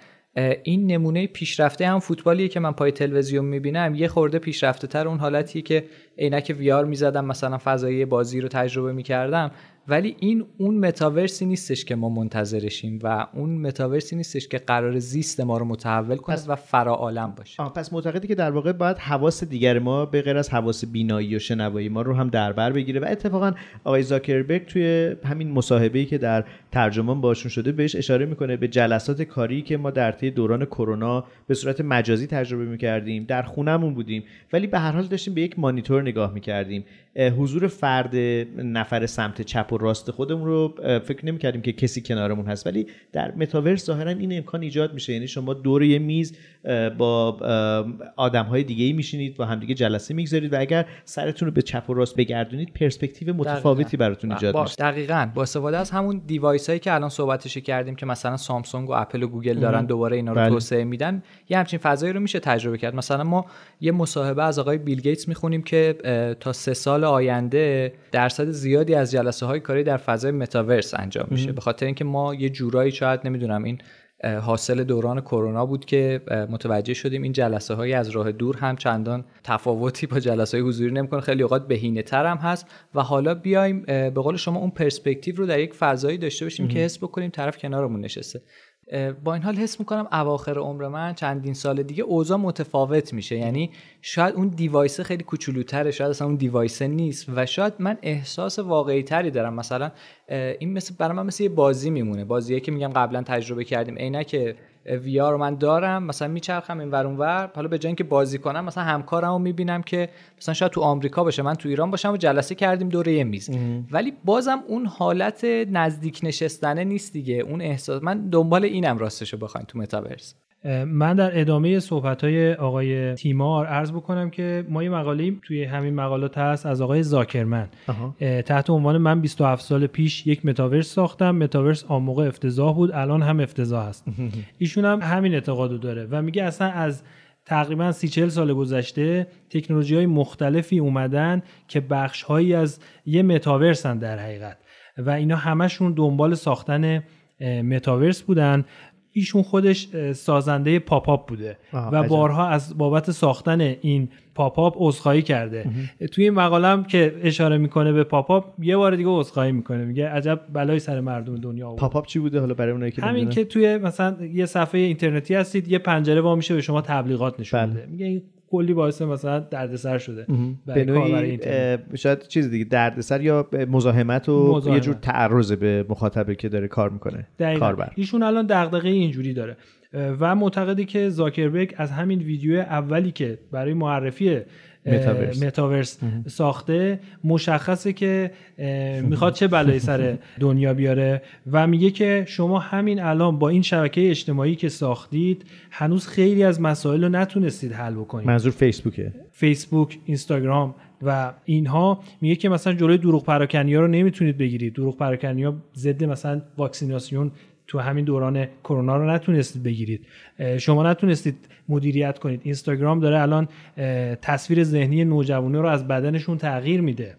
این نمونه پیشرفته هم فوتبالیه که من پای تلویزیون می‌بینم. یه خورده پیشرفته تر اون حالتیه که عینک ویار می‌زدم مثلا فضایی بازی رو تجربه می‌کردم. ولی این اون متاورسی نیستش که ما منتظرشیم و اون متاورسی نیستش که قرار زیست ما رو متحول کنه و فرا عالم باشه. آه پس معتقدی که در واقع باید حواس دیگر ما به غیر از حواس بینایی و شنوایی ما رو هم در بر بگیره و اتفاقا آقای زاکربرگ توی همین مصاحبه‌ای که در ترجمان باشون شده بهش اشاره می‌کنه به جلسات کاری که ما در طی دوران کرونا به صورت مجازی تجربه می‌کردیم در خونهمون بودیم. ولی به هر حال داشتیم به یک مانیتور نگاه می‌کردیم. حضور فرد نفر سمت چپ و راست خودمون رو فکر نمی کردیم که کسی کنارمون هست. ولی در متاورس ظاهرا این امکان ایجاد میشه. یعنی شما دور یه میز با آدم های دیگه ای میشینید و همدیگه جلسه می‌گذارید و اگر سرتون رو به چپ و راست بگردونید پرسپکتیو متفاوتی براتون ایجاد میشه. دقیقاً. با استفاده از همون device هایی که الان صحبتش کردیم که مثلا سامسونگ و اپل و گوگل دارن دوباره اینا رو بله. توسعه میدن یه همچین فضایی رو میشه تجربه کرد. مثلا ما یه مصاحبه از آقای بیل گیتس می‌خونیم که تا سه سال آینده درصد زیادی از جلسه های کاری در فضای متاورس انجام میشه. به خاطر اینکه ما یه جورایی شاید نمی‌دونم این حاصل دوران کرونا بود که متوجه شدیم این جلسه های از راه دور هم چندان تفاوتی با جلسه های حضوری نمی‌کنه خیلی اوقات بهینه تر هم هست. و حالا بیایم به قول شما اون پرسپکتیو رو در یک فضایی داشته باشیم که حس بکنیم طرف کنارمون نشسته. با این حال حس می‌کنم اواخر عمر من چندین سال دیگه اوضاع متفاوت میشه. یعنی شاید اون device خیلی کوچولوتره شاید اصلا اون device نیست و شاید من احساس واقعی تری دارم. مثلا این مثل برای من مثل یه بازی میمونه. بازیه که میگم قبلا تجربه کردیم. عینک VR رو من دارم مثلا میچرخم این ور اون ور. حالا به جای اینکه بازی کنم مثلا همکارم رو می‌بینم که مثلا شاید تو آمریکا باشه من تو ایران باشم و جلسه کردیم دور یه میز. ولی بازم اون حالت نزدیک نشستنه نیست دیگه. اون احساس من دنبال اینم راستشو بخواین تو متاورس من در ادامه صحبت های آقای تیمار عرض بکنم که ما یه مقاله توی همین مقالات هست از آقای زاکرمن. تحت عنوان من 27 سال پیش یک متاورس ساختم. متاورس آن موقع افتضاح بود الان هم افتضاح هست. ایشون هم همین اعتقادو داره و میگه اصلا از تقریبا سی چل سال گذشته تکنولوژی های مختلفی اومدن که بخش هایی از یه متاورسن در حقیقت و اینا همشون دنبال ساختن متاورس بودن ایشون خودش سازنده pop-up بوده و بارها از بابت ساختن این pop-up عذرخواهی کرده. توی این مقاله هم که اشاره می‌کنه به pop-up یه بار دیگه عذرخواهی می‌کنه میگه عجب بلایی سر مردم دنیا آورد pop-up چی بوده حالا برای اونایی که همین که توی مثلا یه صفحه اینترنتی هستید یه پنجره وا میشه به شما تبلیغات نشون بله. میگه کلی باعث مثلا دردسر شده به نوعی شاید چیز دیگه دردسر یا مزاحمت و یه جور تعرض به مخاطبه که داره کار می‌کنه کاربر. ایشون الان دغدغه اینجوری داره. و معتقدی که زاکربرگ از همین ویدیو اولی که برای معرفی متاورس, متاورس ساخته. مشخصه که می‌خواد چه بلایی سر دنیا بیاره و میگه که شما همین الان با این شبکه اجتماعی که ساختید هنوز خیلی از مسائل رو نتونستید حل بکنید. منظور فیسبوکه. فیسبوک اینستاگرام و اینها میگه که مثلا جلوی دروغ پراکنی ها رو نمی‌تونید بگیرید. دروغ پراکنی ها ضد مثلا واکسیناسیون تو همین دوران کرونا رو نتونستید بگیرید. شما نتونستید مدیریت کنید. اینستاگرام داره الان تصویر ذهنی نوجوانه رو از بدنشون تغییر میده.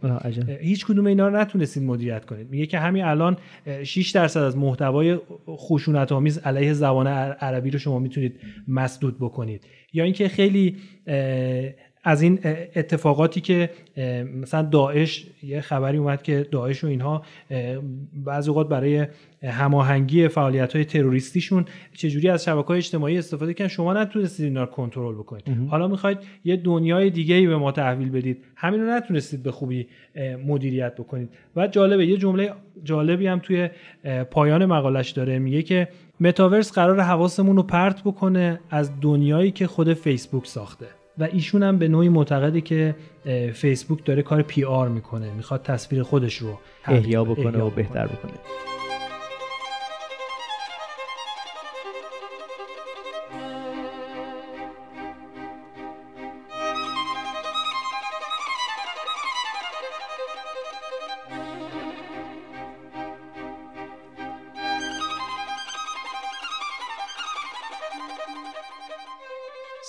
هیچ کدوم اینا رو نتونستید مدیریت کنید. میگه که همین الان 6 درصد از محتوای خشونت آمیز علیه زبان عربی رو شما می‌تونید مسدود بکنید. یا اینکه خیلی از این اتفاقاتی که مثلا داعش یه خبری اومد که داعش و اینها بعضی اوقات برای هماهنگی فعالیت های تروریستیشون چجوری از شبکه های اجتماعی استفاده کردن؟ شما نتونستید اینا رو کنترل بکنید. حالا می‌خواید یه دنیای دیگه ای به ما تحویل بدید. همین رو نتونستید به خوبی مدیریت بکنید. و جالبه یه جمله جالبی هم توی پایان مقالش داره. میگه که متاورس قرار حواسمون رو پرت بکنه از دنیایی که خود فیسبوک ساخته. و ایشون هم به نوعی معتقده که فیسبوک داره کار پی آر می‌کنه می‌خواد تصویر خودش رو احیا بکنه و بهتر بکنه.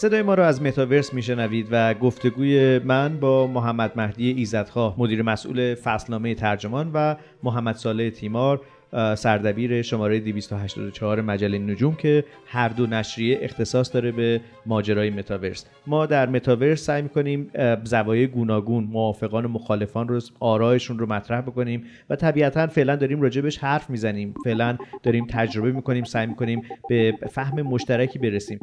صدای ما رو از متاورس میشنوید و گفتگوی من با محمد مهدی ایزدخواه مدیر مسئول فصلنامه ترجمان و محمد صالح تیمار سردبیر شماره 284 مجله نجوم که هر دو نشریه اختصاص داره به ماجرای متاورس. ما در متاورس سعی می‌کنیم زوایای گوناگون موافقان و مخالفان رو آرایشون رو مطرح بکنیم و طبیعتا فعلا داریم راجبش حرف می‌زنیم. فعلا داریم تجربه می‌کنیم سعی می‌کنیم به فهم مشترکی برسیم.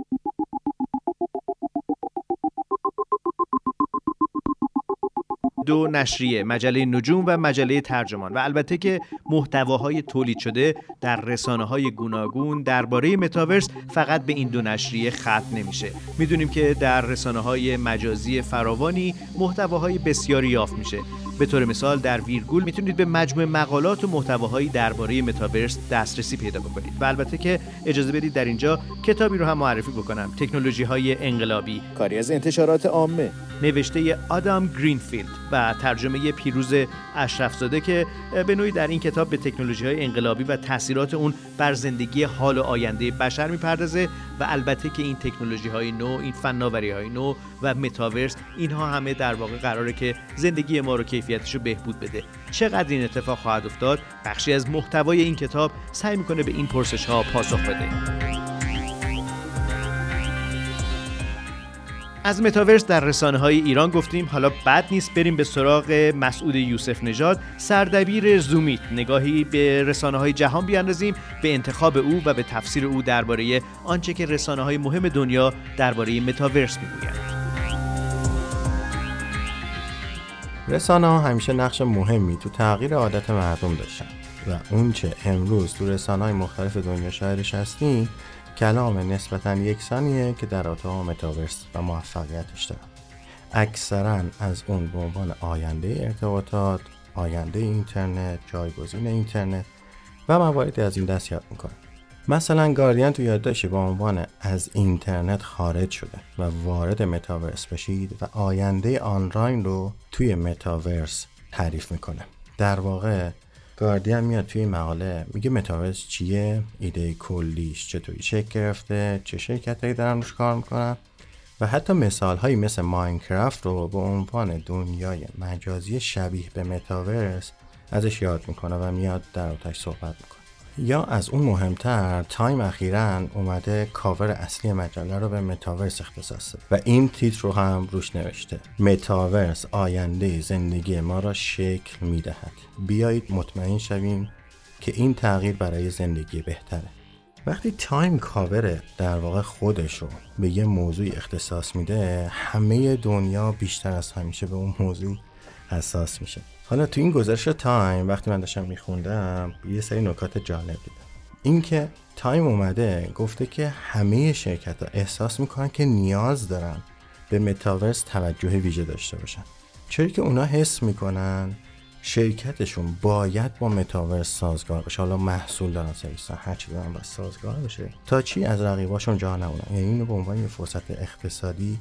دو نشریه مجله نجوم و مجله ترجمان. و البته که محتواهای تولید شده در رسانه های گوناگون درباره متاورس فقط به این دو نشریه ختم نمیشه. می‌دونیم که در رسانه های مجازی فراوانی محتواهای بسیاری یافت میشه. به طور مثال در ویرگول می‌تونید به مجموع مقالات و محتواهایی درباره متاورس دسترسی پیدا بکنید. و البته که اجازه بدید در اینجا کتابی رو هم معرفی بکنم. تکنولوژی های انقلابی. کاری از انتشارات آمه. نوشته آدام گرینفیلد و ترجمه پیروز اشرفزاده که به نوعی در این کتاب به تکنولوژی های انقلابی و تاثیرات اون بر زندگی حال و آینده بشر می‌پردازه و البته که این تکنولوژی های نو این فناوری های نو و متاورس اینها همه در واقع قراره که زندگی ما رو کیفیتش رو بهبود بده. چقدر این اتفاق خواهد افتاد؟ بخشی از محتوای این کتاب سعی می‌کنه به این پرسش ها پاسخ بده. از متاورس در رسانه های ایران گفتیم حالا بد نیست بریم به سراغ مسعود یوسف نژاد سردبیر زومیت. نگاهی به رسانه های جهان بیاندازیم به انتخاب او و به تفسیر او درباره آنچه که رسانه های مهم دنیا درباره متاورس می‌گویند. رسانه ها همیشه نقش مهمی تو تغییر عادت مردم داشتن و اونچه امروز تو رسانه های مختلف دنیا شاهدش هستیم کلام نسبتا یکسانیه که در اتاق متاورس و موفقیتش دارن اکثرا از اون به عنوان آینده ارتباطات آینده اینترنت جایگزین اینترنت و مواردی از این دست یاد می‌کنه مثلا گاردین تو یادداشتی با عنوان از اینترنت خارج شده و وارد متاورس بشید و آینده آنلاین رو توی متاورس تعریف می‌کنه. در واقع گاردین میاد توی مقاله. میگه متاورس چیه؟ ایده کلیش چطوری شکل گرفته؟ چه شرکت هایی دارن روش کار می‌کنن؟ و حتی مثال هایی مثل ماینکرافت رو به عنوان دنیای مجازی شبیه به متاورس ازش یاد می‌کنه و میاد درباره‌ش صحبت می‌کنه. یا از اون مهمتر تایم اخیرا اومده کاور اصلی مجله رو به متاورس اختصاص و این تیتر رو هم روش نوشته. متاورس آینده زندگی ما را شکل می‌دهد. بیایید مطمئن شویم که این تغییر برای زندگی بهتره. وقتی تایم کاور در واقع خودش رو به یه موضوع اختصاص میده همه دنیا بیشتر از همیشه به اون موضوع حساس میشه. حالا تو این گزارش تایم وقتی من داشتم میخوندم یه سری نکات جالب دیدم. اینکه تایم اومده گفته که همه شرکت ها احساس می‌کنن که نیاز دارن به متاورس توجه ویژه داشته باشن. چرا که اونا حس می‌کنن شرکتشون باید با متاورس سازگار بشه حالا محصول دارن سرویسن هر چی دارن باید سازگار بشه تا چی؟ از رقیباشون جا نمونن. یعنی اینو به عنوان یه فرصت اقتصادی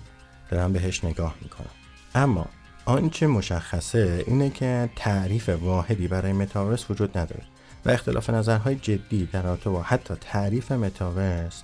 دارن بهش نگاه می‌کنن. اما آنچه مشخصه اینه که تعریف واحدی برای متاورس وجود نداره و اختلاف نظرهای جدی در رابطه با حتی تعریف متاورس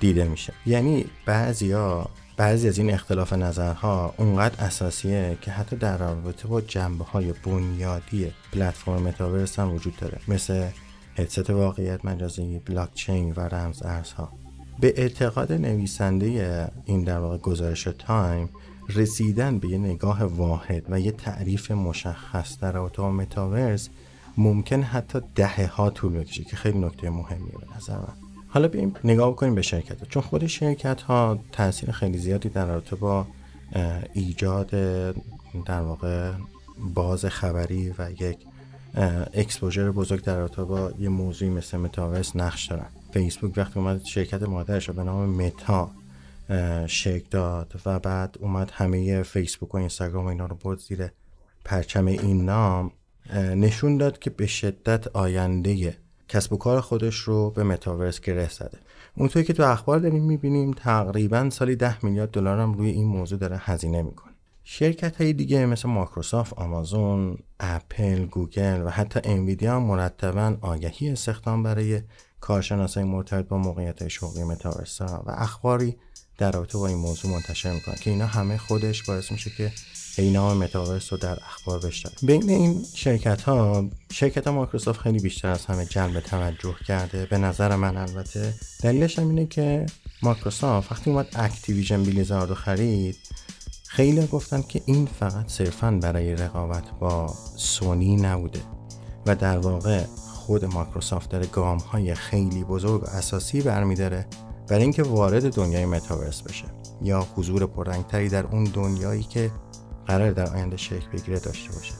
دیده میشه. یعنی بعضیا بعضی از این اختلاف نظرها اونقدر اساسیه که حتی در رابطه با جنبه های بنیادی پلتفرم متاورس هم وجود داره مثل هدست واقعیت مجازی بلاکچین و رمز ارزها. به اعتقاد نویسنده این در واقع گزارش تایم رسیدن به یه نگاه واحد و یه تعریف مشخص در رابطه متاورس ممکن حتی دهه ها طول بکشه که خیلی نکته مهمیه به نظر من حالا بیایم نگاه بکنیم به شرکت ها. چون خود شرکت ها تاثیر خیلی زیادی در رابطه با ایجاد در واقع باز خبری و یک اکسپوژر بزرگ در رابطه با یه موضوعی مثل متاورس نقش دارن فیسبوک وقتی اومد شرکت مادرش به نام متا شک داد و بعد اومد همه فیسبوک و اینستاگرام و اینا رو برد زیر پرچم این نام. نشون داد که به شدت آینده کسب و کار خودش رو به متاورس گره زده. اونطوری که تو اخبار داریم می‌بینیم تقریبا سالی ده میلیارد دلار هم روی این موضوع داره هزینه می‌کنه. شرکت های دیگه مثل مایکروسافت، آمازون، اپل، گوگل و حتی انویدیا هم مرتبا آگهی استخدام برای کارشناسای مرتبط با موقعیت شغلی متاورس و اخباری در رابطه با این موضوع منتشر می‌کنن که اینا همه خودش باعث میشه که اینا متاورس رو در اخبار بشنن بین این شرکت ها شرکت ها مایکروسافت خیلی بیشتر از همه جلب توجه کرده. به نظر من البته دلیلش هم اینه که مایکروسافت وقتی اومد اکتیویژن بلیزارد رو خرید خیلی گفتن که این فقط صرفا برای رقابت با سونی نبوده و در واقع خود مایکروسافت داره گام های خیلی بزرگ و اساسی برمیداره برای اینکه وارد دنیای متاورس بشه یا حضور پررنگتری در اون دنیایی که قرار در آینده شکل بگیره داشته باشه.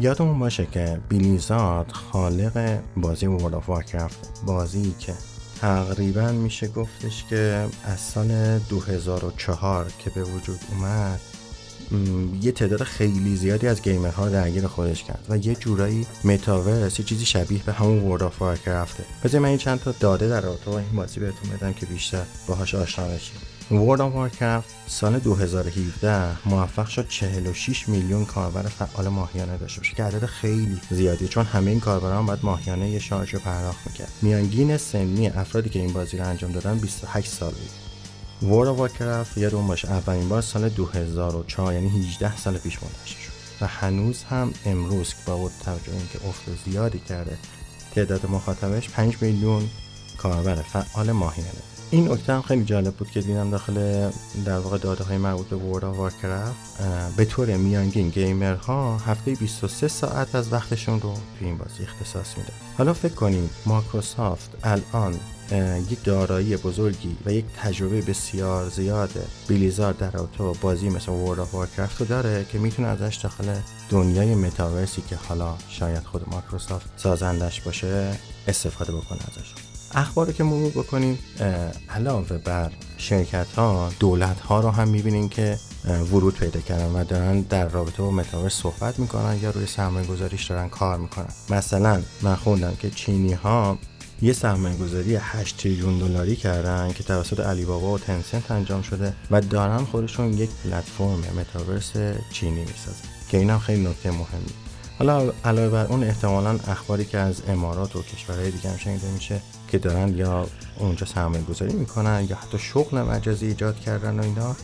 یادمون باشه که Blizzard خالق بازی World of Warcraft بازی که تقریبا میشه گفتش که از سال 2004 که به وجود اومد یه تعداد خیلی زیادی از gamer ها درگیر خودش کرد و یه جورایی متاورس یه چیزی شبیه به همون World of Warcraft ه بذار من این چند تا داده در رابطه با این بازی بهتون بدم که بیشتر باهاش آشنا بشید World of Warcraft سال 2017 موفق شد 46 میلیون کاربر فعال ماهیانه داشته باشه که عدد خیلی زیادی چون همه این کاربران باید ماهیانه یه شارژ رو پرداخت می‌کرد میانگین سنی افرادی که این بازی رو انجام دادن 28 سال بود. Of Warcraft یادمون باشه. اولین بار سال 2004 یعنی 18 سال پیش منتشر شد. و هنوز هم امروز که با توجه اینکه افت زیادی کرده تعداد مخاطبش 5 میلیون کاربر فعال ماهیانه این نکته هم خیلی جالب بود که دیدم داخل در واقع داده های مربوط به World of Warcraft به طور میانگین gamer ها هفته 23 ساعت از وقتشون رو توی این بازی اختصاص میده حالا فکر کنید مایکروسافت الان یک دارایی بزرگی و یک تجربه بسیار زیاد Blizzard در رابطه با بازی مثل World of Warcraft رو داره که می‌تونه ازش داخل دنیای متاورسی که حالا شاید خود مایکروسافت سازندش باشه استفاده بکنه ازش. اخباری که مرور بکنیم علاوه بر شرکت ها دولت ها رو هم می‌بینیم که ورود پیدا کردن و دارن در رابطه با متاورس صحبت می‌کنن یا روی سرمایه گذاریش دارن کار می‌کنن. مثلا من خوندم که چینی ها یه سرمایه گذاری 8 تریلیون دلاری کردن که توسط علی بابا و تنسنت انجام شده و دارن خودشون یک پلتفرم متاورس چینی می‌سازن که این هم خیلی نکته مهمی. حالا علاوه بر اون احتمالا اخباری که از امارات و کشورهای دیگه هم شنیده میشه که دارن یا اونجا سرمایه گذاری می‌کنن یا حتی شغل مجازی ایجاد کردن و اینا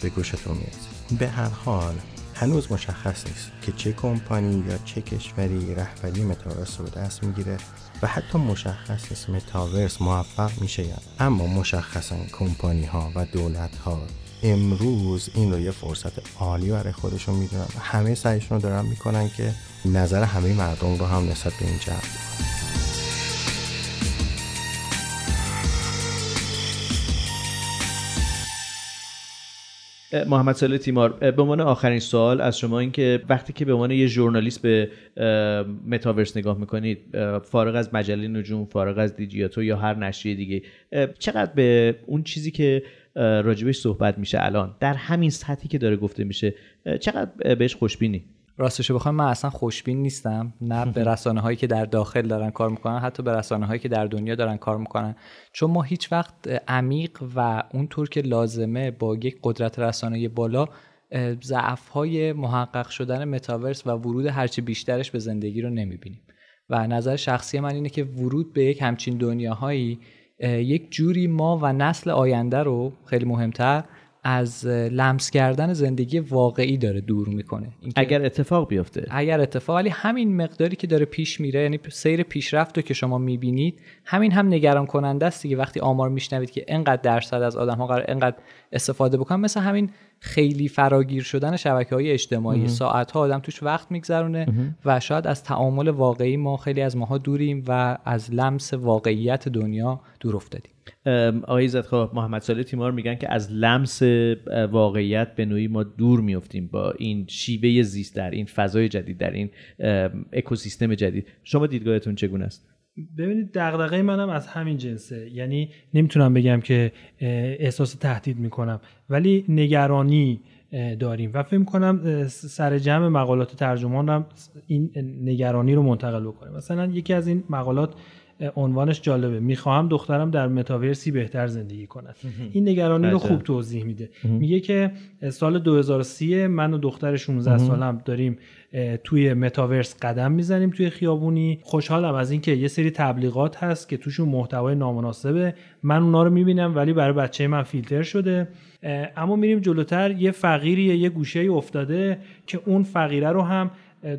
به گوشتون می‌رسه. به هر حال هنوز مشخص نیست که چه کمپانی یا چه کشوری رهبری متاورس رو دست می‌گیره و حتی مشخص نیست متاورس موفق میشه یا اما مشخصا کمپانی ها و دولت ها امروز این رو یه فرصت عالی برای خودشون می‌دونن همه سعیشون رو دارن می‌کنن که نظر همه مردم رو هم نسبت به این جلب محمد ساله تیمار به عنوان آخرین سوال از شما این که وقتی که به عنوان یه ژورنالیست به متاورس نگاه می‌کنید فارغ از مجله نجوم فارغ از دیجیاتو یا هر نشریه دیگه چقدر به اون چیزی که راجبش صحبت میشه الان در همین سطحی که داره گفته میشه چقدر بهش خوشبینی؟ راستش بخوام من اصلا خوشبین نیستم. نه به رسانه هایی که در داخل دارن کار می‌کنن حتی به رسانه هایی که در دنیا دارن کار می‌کنن. چون ما هیچ وقت عمیق و اونطور که لازمه با یک قدرت رسانه بالا ضعف های محقق شدن متاورس و ورود هرچی بیشترش به زندگی رو نمی‌بینیم. و نظر شخصی من اینه که ورود به یک همچین دنیاهایی یک جوری ما و نسل آینده رو خیلی مهمتر از لمس کردن زندگی واقعی داره دور می‌کنه. اگر اتفاق بیفته. اگر اتفاق ولی همین مقداری که داره پیش میره یعنی سیر پیشرفت رو که شما می‌بینید همین هم نگران کننده است دیگه. وقتی آمار میشنوید که انقدر درصد از آدم ها قرار انقدر استفاده بکنن مثل همین خیلی فراگیر شدن شبکه های اجتماعی. ساعت ها آدم توش وقت میگذرونه و شاید از تعامل واقعی ما خیلی از ماها دوریم و از لمس واقعیت دنیا دور افتادیم. آقای زدخواه محمد ساله تیمار میگن که از لمس واقعیت به نوعی ما دور میفتیم با این شیوه زیست در این فضای جدید در این اکوسیستم جدید. شما دیدگاهتون چگونه است؟ ببینید دغدغه منم از همین جنسه. یعنی نمی‌تونم بگم که احساس تهدید می‌کنم ولی نگرانی داریم. و فکر کنم سر جمع مقالات ترجمانم این نگرانی رو منتقل بکنه. مثلا یکی از این مقالات عنوانش جالبه. می‌خواهم دخترم در متاورسی بهتر زندگی کند. این نگرانی رو خوب توضیح میده. میگه که سال 2030 من و دختر 16 سالم داریم توی متاورس قدم می‌زنیم توی خیابونی. خوشحالم از اینکه یه سری تبلیغات هست که توشون محتوای نامناسبه. من اونا رو می‌بینم ولی برای بچه من فیلتر شده. اما میریم جلوتر. یه فقیری یه گوشه افتاده که اون فقیره رو هم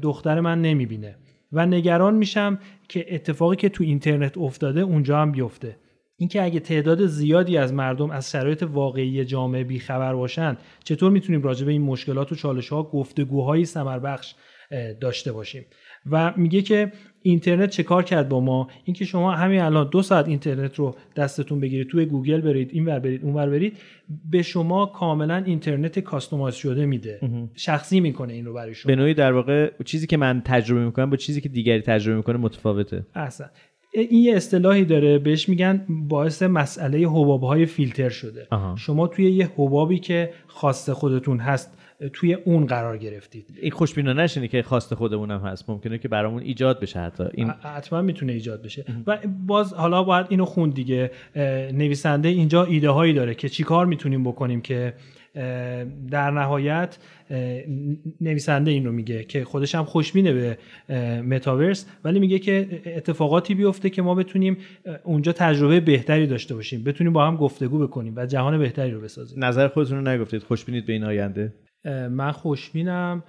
دختر من نمی‌بینه. و نگران میشم که اتفاقی که تو اینترنت افتاده اونجا هم بیفته. اینکه اگه تعداد زیادی از مردم از شرایط واقعی جامعه بیخبر باشن چطور می‌تونیم راجع به این مشکلات و چالش ها گفتگوهایی بخش داشته باشیم؟ و میگه که اینترنت چه کار کرد با ما؟ اینکه شما همین الان دو ساعت اینترنت رو دستتون بگیرید توی گوگل برید این ور برید اون ور برید به شما کاملا اینترنت customize شده میده. شخصی می‌کنه این رو برای شما. به نوعی در واقع چیزی که من تجربه می‌کنم با چیزی که دیگری تجربه می‌کنه متفاوته. احسنت این یه اصطلاحی داره بهش میگن باعث مسئله حباب های فیلتر شده. شما توی یه حبابی که خاص خودتون هست توی اون قرار گرفتید. این خوشبینانه نشینه که خواست خودمون هم هست. ممکنه که برامون ایجاد بشه حتی. این حتما می‌تونه ایجاد بشه. و باز حالا باید اینو خون دیگه. نویسنده اینجا ایده هایی داره که چیکار می‌تونیم بکنیم که در نهایت نویسنده این رو میگه که خودش هم خوشبینه به متاورس ولی میگه که اتفاقاتی بیفته که ما بتونیم اونجا تجربه بهتری داشته باشیم. بتونیم با هم گفتگو بکنیم و جهان بهتری رو بسازیم. نظر خودتون رو نگفتید. خوشبینید به این آینده؟ من خوشبینم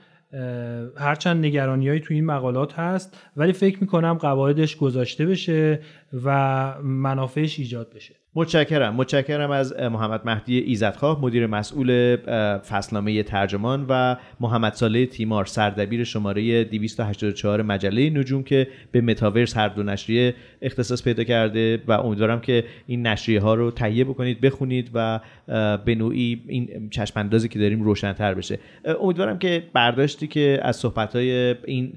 هرچند نگرانی تو این مقالات هست ولی فکر می‌کنم قواعدش گذاشته بشه و منافعش ایجاد بشه. متشکرم. متشکرم از محمد مهدی ایزدخواه مدیر مسئول فصلنامه ترجمان و محمد ساله تیمار سردبیر شماره 284 مجله نجوم که به متاورس هر دو نشریه اختصاص پیدا کرده و امیدوارم که این نشریه ها رو تهیه بکنید بخونید و به نوعی این چشم اندازی که داریم روشنتر بشه. امیدوارم که برداشتی که از صحبت های این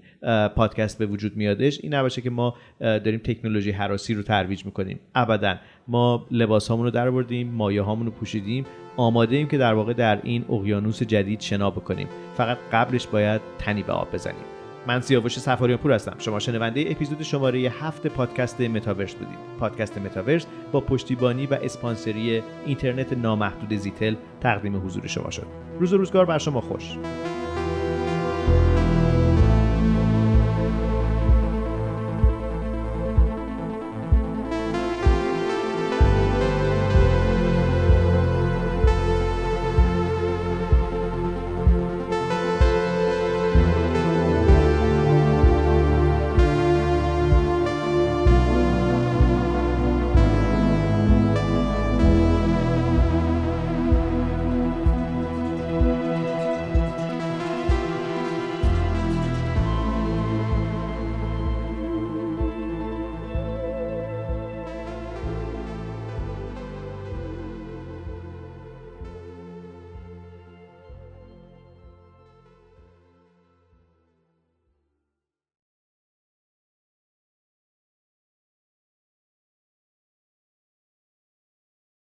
پادکست به وجود میادش این نباشه که ما داریم تکنولوژی هراسی رو ترویج می‌کنیم. ابدا. ما لباس رو در آوردیم مایوهامون رو پوشیدیم آماده ایم که در واقع در این اقیانوس جدید شنا بکنیم. فقط قبلش باید تنی به آب بزنیم. من سیاوش صفاریان پور هستم. شما شنونده اپیزود شماره هفت پادکست متاورس بودید. پادکست متاورس با پشتیبانی و اسپانسری اینترنت نامحدود زیتل تقدیم حضور شما شد. روز و روزگار بر شما خوش.